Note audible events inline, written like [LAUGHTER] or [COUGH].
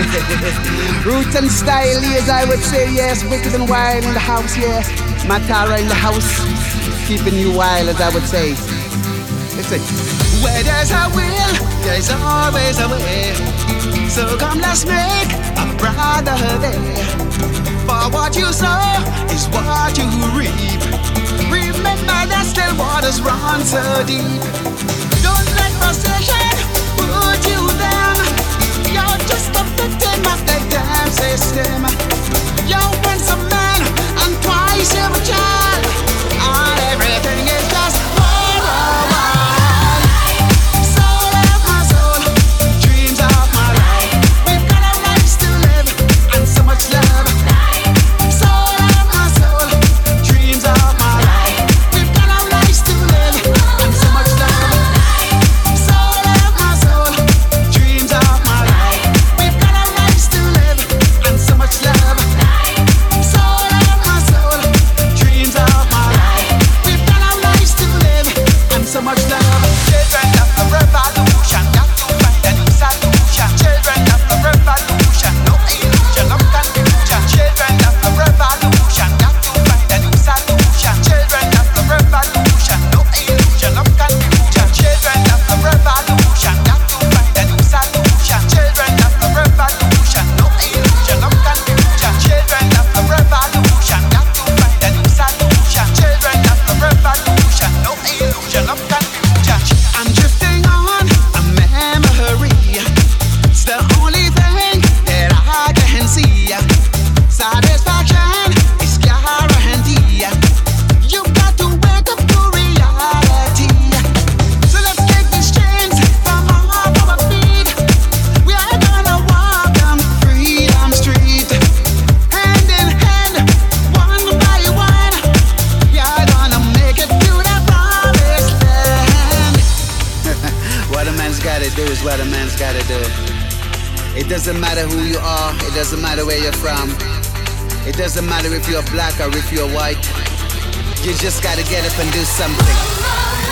[LAUGHS] Roots and style, yes, I would say, yes. Wicked and wild in the house, yes. Matara in the house, keeping you wild, as I would say. Listen. Where there's a will, there's always a way. So come, let's make a brotherhood day. For what you sow is what you reap. Remember that still waters run so deep. [LAUGHS] what a man's gotta do is what a man's gotta do. It doesn't matter who you are, it doesn't matter where you're from, it doesn't matter if you're black or if you're white. You just gotta get up and do something.